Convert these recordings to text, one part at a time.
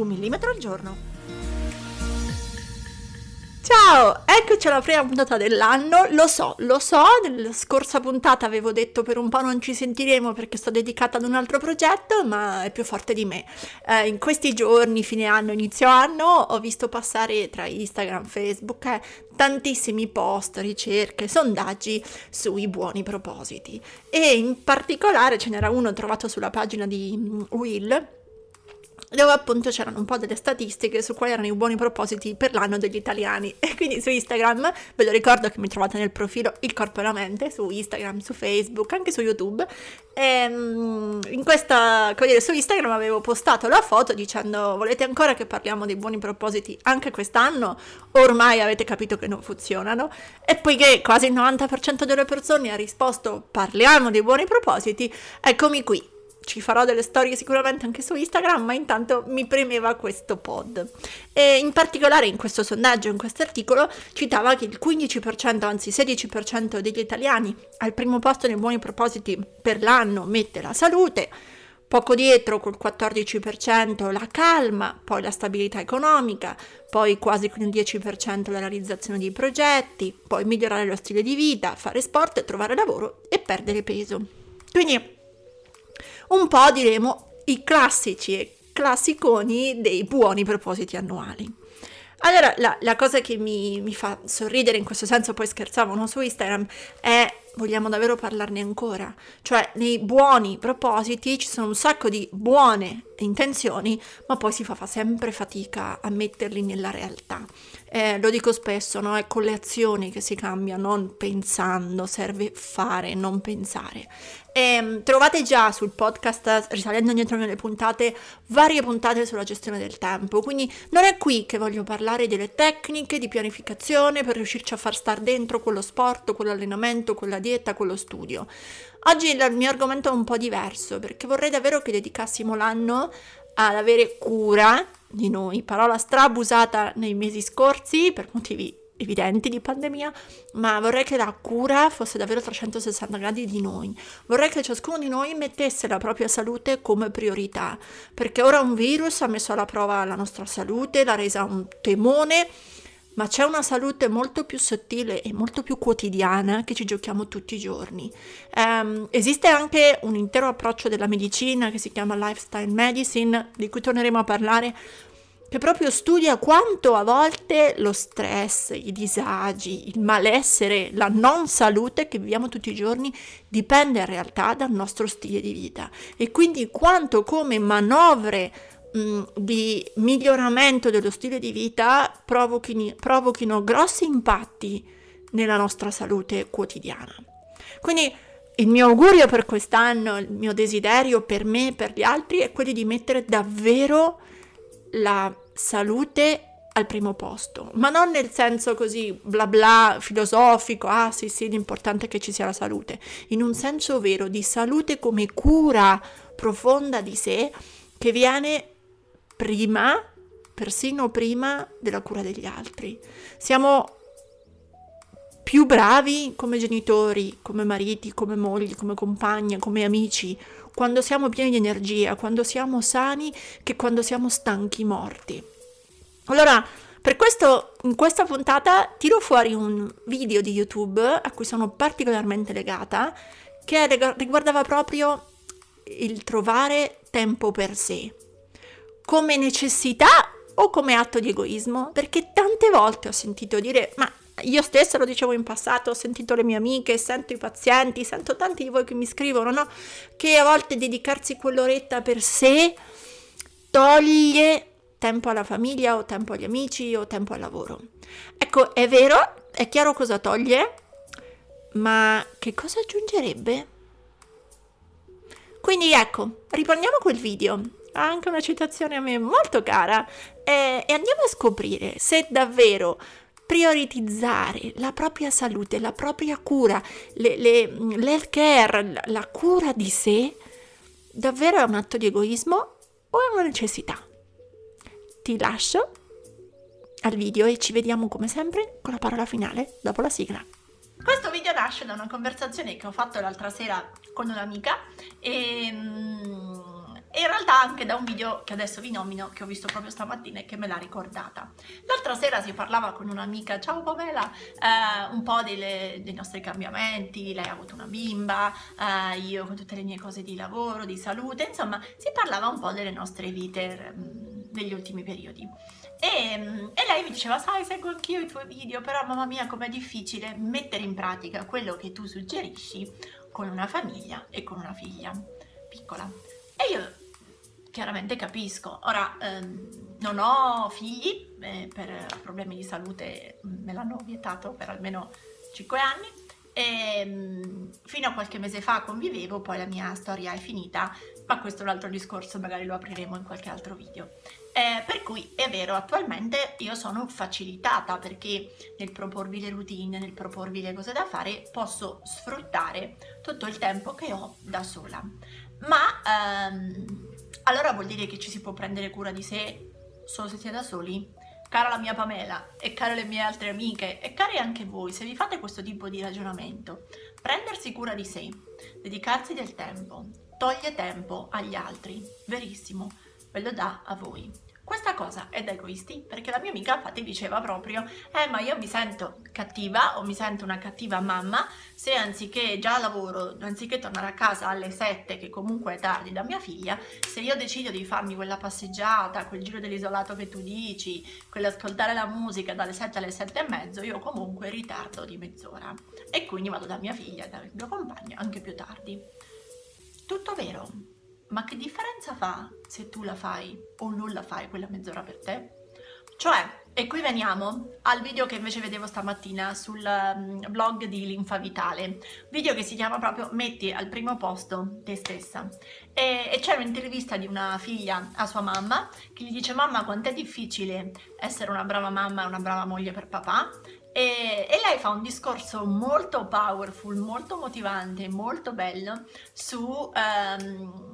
Un millimetro al giorno. Ciao, eccoci alla prima puntata dell'anno. Lo so, lo so, nella scorsa puntata avevo detto per un po' non ci sentiremo perché sto dedicata ad un altro progetto, ma è più forte di me. Eh, in questi giorni, fine anno, inizio anno, ho visto passare tra Instagram, Facebook, eh, tantissimi post, ricerche, sondaggi sui buoni propositi. E in particolare ce n'era uno trovato sulla pagina di mm, Will dove appunto c'erano un po' delle statistiche su quali erano i buoni propositi per l'anno degli italiani. E quindi su Instagram, ve lo ricordo che mi trovate nel profilo Il Corpo e la Mente, su Instagram, su Facebook, anche su YouTube. E ehm, in questa, come dire, su Instagram avevo postato la foto dicendo volete ancora che parliamo dei buoni propositi anche quest'anno? Ormai avete capito che non funzionano. E poiché quasi il 90% delle persone ha risposto parliamo dei buoni propositi, eccomi qui ci farò delle storie sicuramente anche su Instagram, ma intanto mi premeva questo pod. E in particolare in questo sondaggio, in questo articolo, citava che il 15%, anzi 16% degli italiani al primo posto nei buoni propositi per l'anno mette la salute, poco dietro col 14% la calma, poi la stabilità economica, poi quasi con il 10% la realizzazione di progetti, poi migliorare lo stile di vita, fare sport, trovare lavoro e perdere peso. Quindi un po' diremo i classici e classiconi dei buoni propositi annuali. Allora, la, la cosa che mi, mi, fa sorridere in questo senso, poi scherzavano su Instagram, è vogliamo davvero parlarne ancora? Cioè, nei buoni propositi ci sono un sacco di buone intenzioni, ma poi si fa, fa sempre fatica a metterli nella realtà. Eh, lo dico spesso, no? È con le azioni che si cambia, non pensando, serve fare, non pensare. E, ehm, trovate già sul podcast, risalendo indietro nelle puntate, varie puntate sulla gestione del tempo, quindi non è qui che voglio parlare delle tecniche di pianificazione per riuscirci a far star dentro quello sport, quell'allenamento, quella dieta, quello studio. Oggi il mio argomento è un po' diverso perché vorrei davvero che dedicassimo l'anno ad avere cura di noi, parola strabusata nei mesi scorsi per motivi evidenti di pandemia, ma vorrei che la cura fosse davvero 360 gradi di noi. Vorrei che ciascuno di noi mettesse la propria salute come priorità, perché ora un virus ha messo alla prova la nostra salute, l'ha resa un temone ma c'è una salute molto più sottile e molto più quotidiana che ci giochiamo tutti i giorni. Um, esiste anche un intero approccio della medicina che si chiama lifestyle medicine, di cui torneremo a parlare, che proprio studia quanto a volte lo stress, i disagi, il malessere, la non salute che viviamo tutti i giorni dipende in realtà dal nostro stile di vita e quindi quanto come manovre Mm, di miglioramento dello stile di vita provochino, provochino grossi impatti nella nostra salute quotidiana. Quindi il mio augurio per quest'anno, il mio desiderio per me e per gli altri è quello di mettere davvero la salute al primo posto, ma non nel senso così bla bla filosofico, ah sì sì, l'importante è che ci sia la salute, in un senso vero di salute come cura profonda di sé che viene prima, persino prima della cura degli altri. Siamo più bravi come genitori, come mariti, come mogli, come compagni, come amici, quando siamo pieni di energia, quando siamo sani, che quando siamo stanchi morti. Allora, per questo in questa puntata tiro fuori un video di YouTube a cui sono particolarmente legata, che riguardava proprio il trovare tempo per sé come necessità o come atto di egoismo? Perché tante volte ho sentito dire, ma io stessa lo dicevo in passato, ho sentito le mie amiche, sento i pazienti, sento tanti di voi che mi scrivono, no? Che a volte dedicarsi quell'oretta per sé toglie tempo alla famiglia o tempo agli amici o tempo al lavoro. Ecco, è vero, è chiaro cosa toglie, ma che cosa aggiungerebbe? Quindi ecco, riprendiamo quel video anche una citazione a me molto cara, e, e andiamo a scoprire se davvero prioritizzare la propria salute, la propria cura, le, le, l'health care, la, la cura di sé, davvero è un atto di egoismo o è una necessità? Ti lascio al video e ci vediamo come sempre con la parola finale dopo la sigla. Questo video nasce da una conversazione che ho fatto l'altra sera con un'amica e, mm, in realtà anche da un video che adesso vi nomino che ho visto proprio stamattina e che me l'ha ricordata. L'altra sera si parlava con un'amica, ciao Pamela, eh, un po' delle, dei nostri cambiamenti, lei ha avuto una bimba, eh, io con tutte le mie cose di lavoro, di salute, insomma si parlava un po' delle nostre vite mh, degli ultimi periodi. E, e, lei mi diceva, sai, seguo anch'io i tuoi video, però mamma mia com'è difficile mettere in pratica quello che tu suggerisci con una famiglia e con una figlia piccola. E io chiaramente capisco. Ora, ehm, non ho figli, eh, per problemi di salute me l'hanno vietato per almeno 5 anni, e ehm, fino a qualche mese fa convivevo, poi la mia storia è finita, ma questo è un altro discorso, magari lo apriremo in qualche altro video. Eh, per cui è vero, attualmente io sono facilitata perché nel proporvi le routine, nel proporvi le cose da fare, posso sfruttare tutto il tempo che ho da sola. Ma ehm, allora vuol dire che ci si può prendere cura di sé solo se si è da soli? cara la mia Pamela e care le mie altre amiche e cari anche voi, se vi fate questo tipo di ragionamento, prendersi cura di sé, dedicarsi del tempo, toglie tempo agli altri, verissimo, ve lo dà a voi. Questa cosa è da egoisti perché la mia amica infatti diceva proprio eh ma io mi sento cattiva o mi sento una cattiva mamma se anziché già lavoro, anziché tornare a casa alle 7 che comunque è tardi da mia figlia, se io decido di farmi quella passeggiata, quel giro dell'isolato che tu dici, quell'ascoltare la musica dalle 7 alle 7 e mezzo, io comunque ritardo di mezz'ora e quindi vado da mia figlia e dal mio compagno anche più tardi. Tutto vero, ma che differenza fa se tu la fai o non la fai quella mezz'ora per te? Cioè, e qui veniamo al video che invece vedevo stamattina sul um, blog di Linfa Vitale, video che si chiama proprio Metti al primo posto te stessa. E, e c'è un'intervista di una figlia a sua mamma che gli dice mamma quant'è difficile essere una brava mamma e una brava moglie per papà e, e, lei fa un discorso molto powerful, molto motivante, molto bello su um,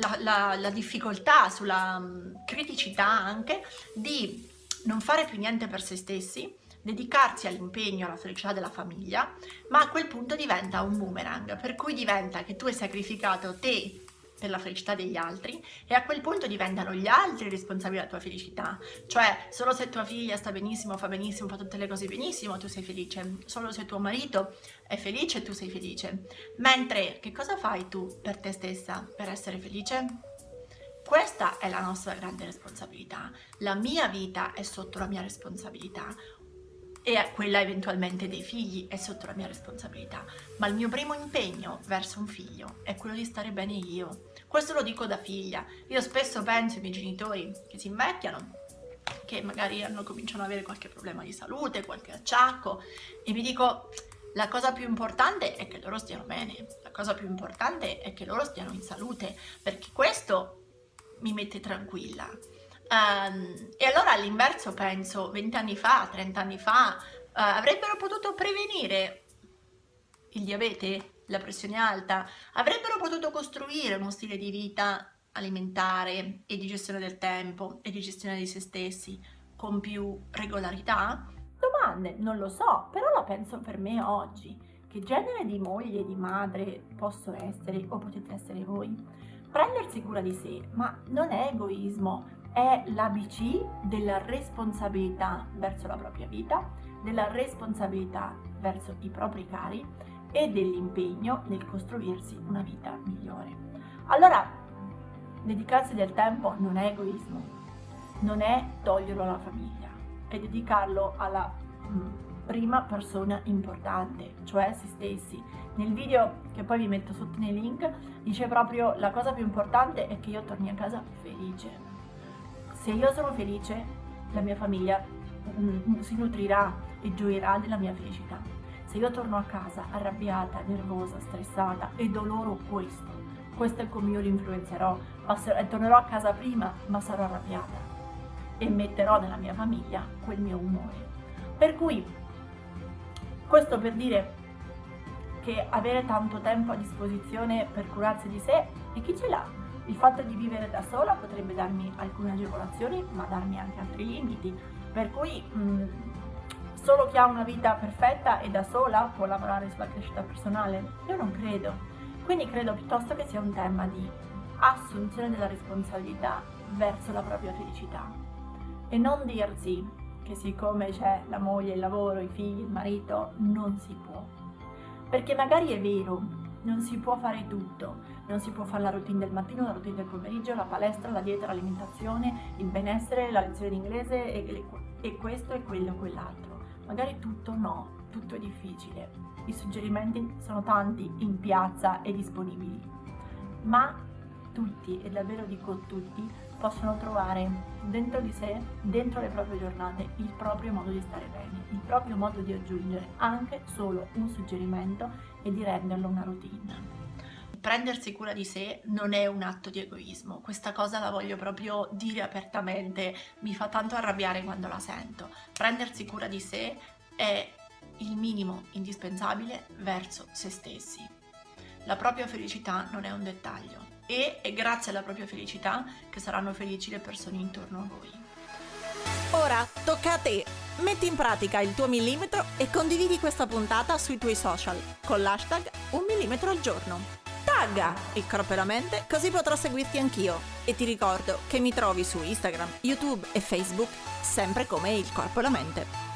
la, la, la, difficoltà, sulla um, criticità anche di non fare più niente per se stessi, dedicarsi all'impegno, alla felicità della famiglia, ma a quel punto diventa un boomerang, per cui diventa che tu hai sacrificato te per la felicità degli altri e a quel punto diventano gli altri responsabili della tua felicità. Cioè, solo se tua figlia sta benissimo, fa benissimo, fa tutte le cose benissimo, tu sei felice. Solo se tuo marito è felice, tu sei felice. Mentre, che cosa fai tu per te stessa per essere felice? Questa è la nostra grande responsabilità. La mia vita è sotto la mia responsabilità e quella eventualmente dei figli è sotto la mia responsabilità, ma il mio primo impegno verso un figlio è quello di stare bene io. Questo lo dico da figlia. Io spesso penso ai miei genitori che si invecchiano, che magari hanno cominciano ad avere qualche problema di salute, qualche acciacco e mi dico la cosa più importante è che loro stiano bene, la cosa più importante è che loro stiano in salute, perché questo mi mette tranquilla. Um, e allora all'inverso penso, 20 anni fa, 30 anni fa, uh, avrebbero potuto prevenire il diabete, la pressione alta, avrebbero potuto costruire uno stile di vita alimentare e di gestione del tempo e di gestione di se stessi con più regolarità? Domande, non lo so, però la penso per me oggi. Che genere di moglie e di madre posso essere o potete essere voi? Prendersi cura di sé, ma non è egoismo, è l'ABC della responsabilità verso la propria vita, della responsabilità verso i propri cari e dell'impegno nel costruirsi una vita migliore. Allora, dedicarsi del tempo non è egoismo, non è toglierlo alla famiglia, è dedicarlo alla mm, prima persona importante, cioè se stessi. Nel video che poi vi metto sotto nei link dice proprio la cosa più importante è che io torni a casa felice se io sono felice, la mia famiglia mm, mm, si nutrirà e gioirà della mia felicità. Se io torno a casa arrabbiata, nervosa, stressata e do loro questo, questo è come io li influenzerò, passerò, tornerò a casa prima, ma sarò arrabbiata e metterò nella mia famiglia quel mio umore. Per cui, questo per dire che avere tanto tempo a disposizione per curarsi di sé, e chi ce l'ha? Il fatto di vivere da sola potrebbe darmi alcune agevolazioni, ma darmi anche altri limiti. Per cui mh, mm, solo chi ha una vita perfetta e da sola può lavorare sulla crescita personale? Io non credo. Quindi credo piuttosto che sia un tema di assunzione della responsabilità verso la propria felicità. E non dirsi che siccome c'è la moglie, il lavoro, i figli, il marito, non si può. Perché magari è vero, non si può fare tutto, non si può fare la routine del mattino, la routine del pomeriggio, la palestra, la dieta, l'alimentazione, il benessere, la lezione di inglese e, e questo e quello e quell'altro. Magari tutto no, tutto è difficile. I suggerimenti sono tanti in piazza e disponibili, ma tutti, e davvero dico tutti, possono trovare dentro di sé, dentro le proprie giornate, il proprio modo di stare bene, il proprio modo di aggiungere anche solo un suggerimento e di renderlo una routine. Prendersi cura di sé non è un atto di egoismo, questa cosa la voglio proprio dire apertamente, mi fa tanto arrabbiare quando la sento. Prendersi cura di sé è il minimo indispensabile verso se stessi. La propria felicità non è un dettaglio, e è grazie alla propria felicità che saranno felici le persone intorno a voi. Ora tocca a te. Metti in pratica il tuo millimetro e condividi questa puntata sui tuoi social con l'hashtag un millimetro al giorno. Tagga il corpo e la mente così potrò seguirti anch'io. E ti ricordo che mi trovi su Instagram, YouTube e Facebook sempre come il corpo e la mente.